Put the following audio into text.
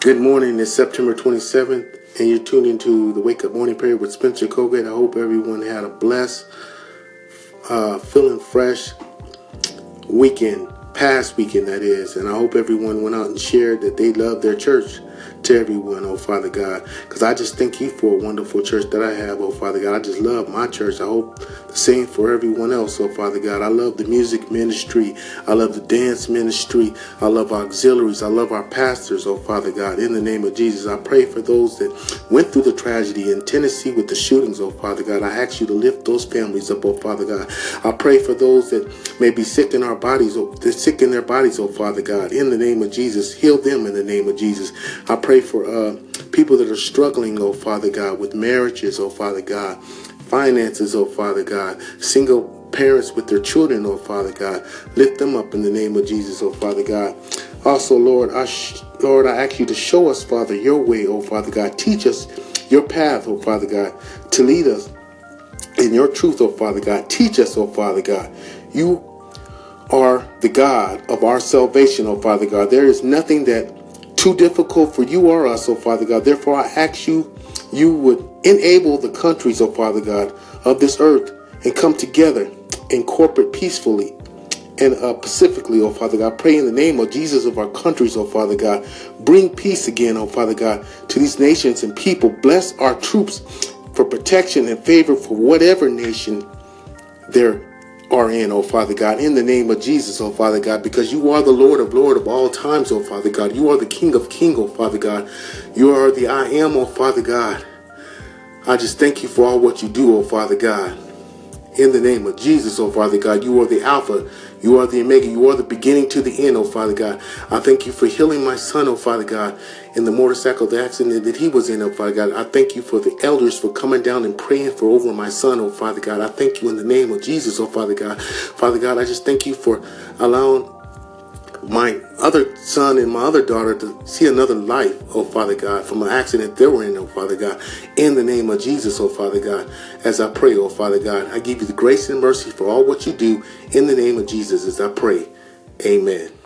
Good morning. It's September 27th, and you're tuned into the Wake Up Morning Prayer with Spencer Colgate. I hope everyone had a blessed, uh, feeling fresh weekend, past weekend that is, and I hope everyone went out and shared that they love their church to everyone, oh Father God. Because I just thank you for a wonderful church that I have, oh Father God. I just love my church. I hope the same for everyone else, oh Father God. I love the music ministry. I love the dance ministry. I love auxiliaries. I love our pastors, oh Father God. In the name of Jesus, I pray for those that went through the tragedy in Tennessee with the shootings, oh Father God. I ask you to lift those families up, oh Father God. I pray for those that may be sick in our bodies, oh, they're sick in their bodies, oh Father God. In the name of Jesus, heal them in the name of Jesus. I pray for uh, people that are struggling, oh Father God, with marriages, oh Father God, finances, oh Father God, single parents with their children, oh Father God. Lift them up in the name of Jesus, oh Father God. Also, Lord, I Lord, I ask you to show us, Father, your way, oh Father God. Teach us your path, oh Father God, to lead us in your truth, oh Father God. Teach us, oh Father God. You are the God of our salvation, oh Father God. There is nothing that too difficult for you or us, oh Father God. Therefore, I ask you, you would enable the countries, oh Father God, of this earth and come together in corporate peacefully and uh, pacifically, oh Father God. Pray in the name of Jesus of our countries, oh Father God. Bring peace again, oh Father God, to these nations and people. Bless our troops for protection and favor for whatever nation they're are in, oh Father God, in the name of Jesus, oh Father God, because you are the Lord of Lord of all times, oh Father God. You are the King of King, oh Father God. You are the I am, oh Father God. I just thank you for all what you do, oh Father God. In the name of Jesus, oh Father God, you are the Alpha, you are the Omega, you are the beginning to the end, oh Father God. I thank you for healing my son, oh Father God, in the motorcycle the accident that he was in, oh Father God. I thank you for the elders for coming down and praying for over my son, oh Father God. I thank you in the name of Jesus, oh Father God. Father God, I just thank you for allowing my other son and my other daughter to see another life, oh Father God, from an accident they were in, oh Father God. In the name of Jesus, oh Father God, as I pray, oh Father God, I give you the grace and mercy for all what you do in the name of Jesus as I pray. Amen.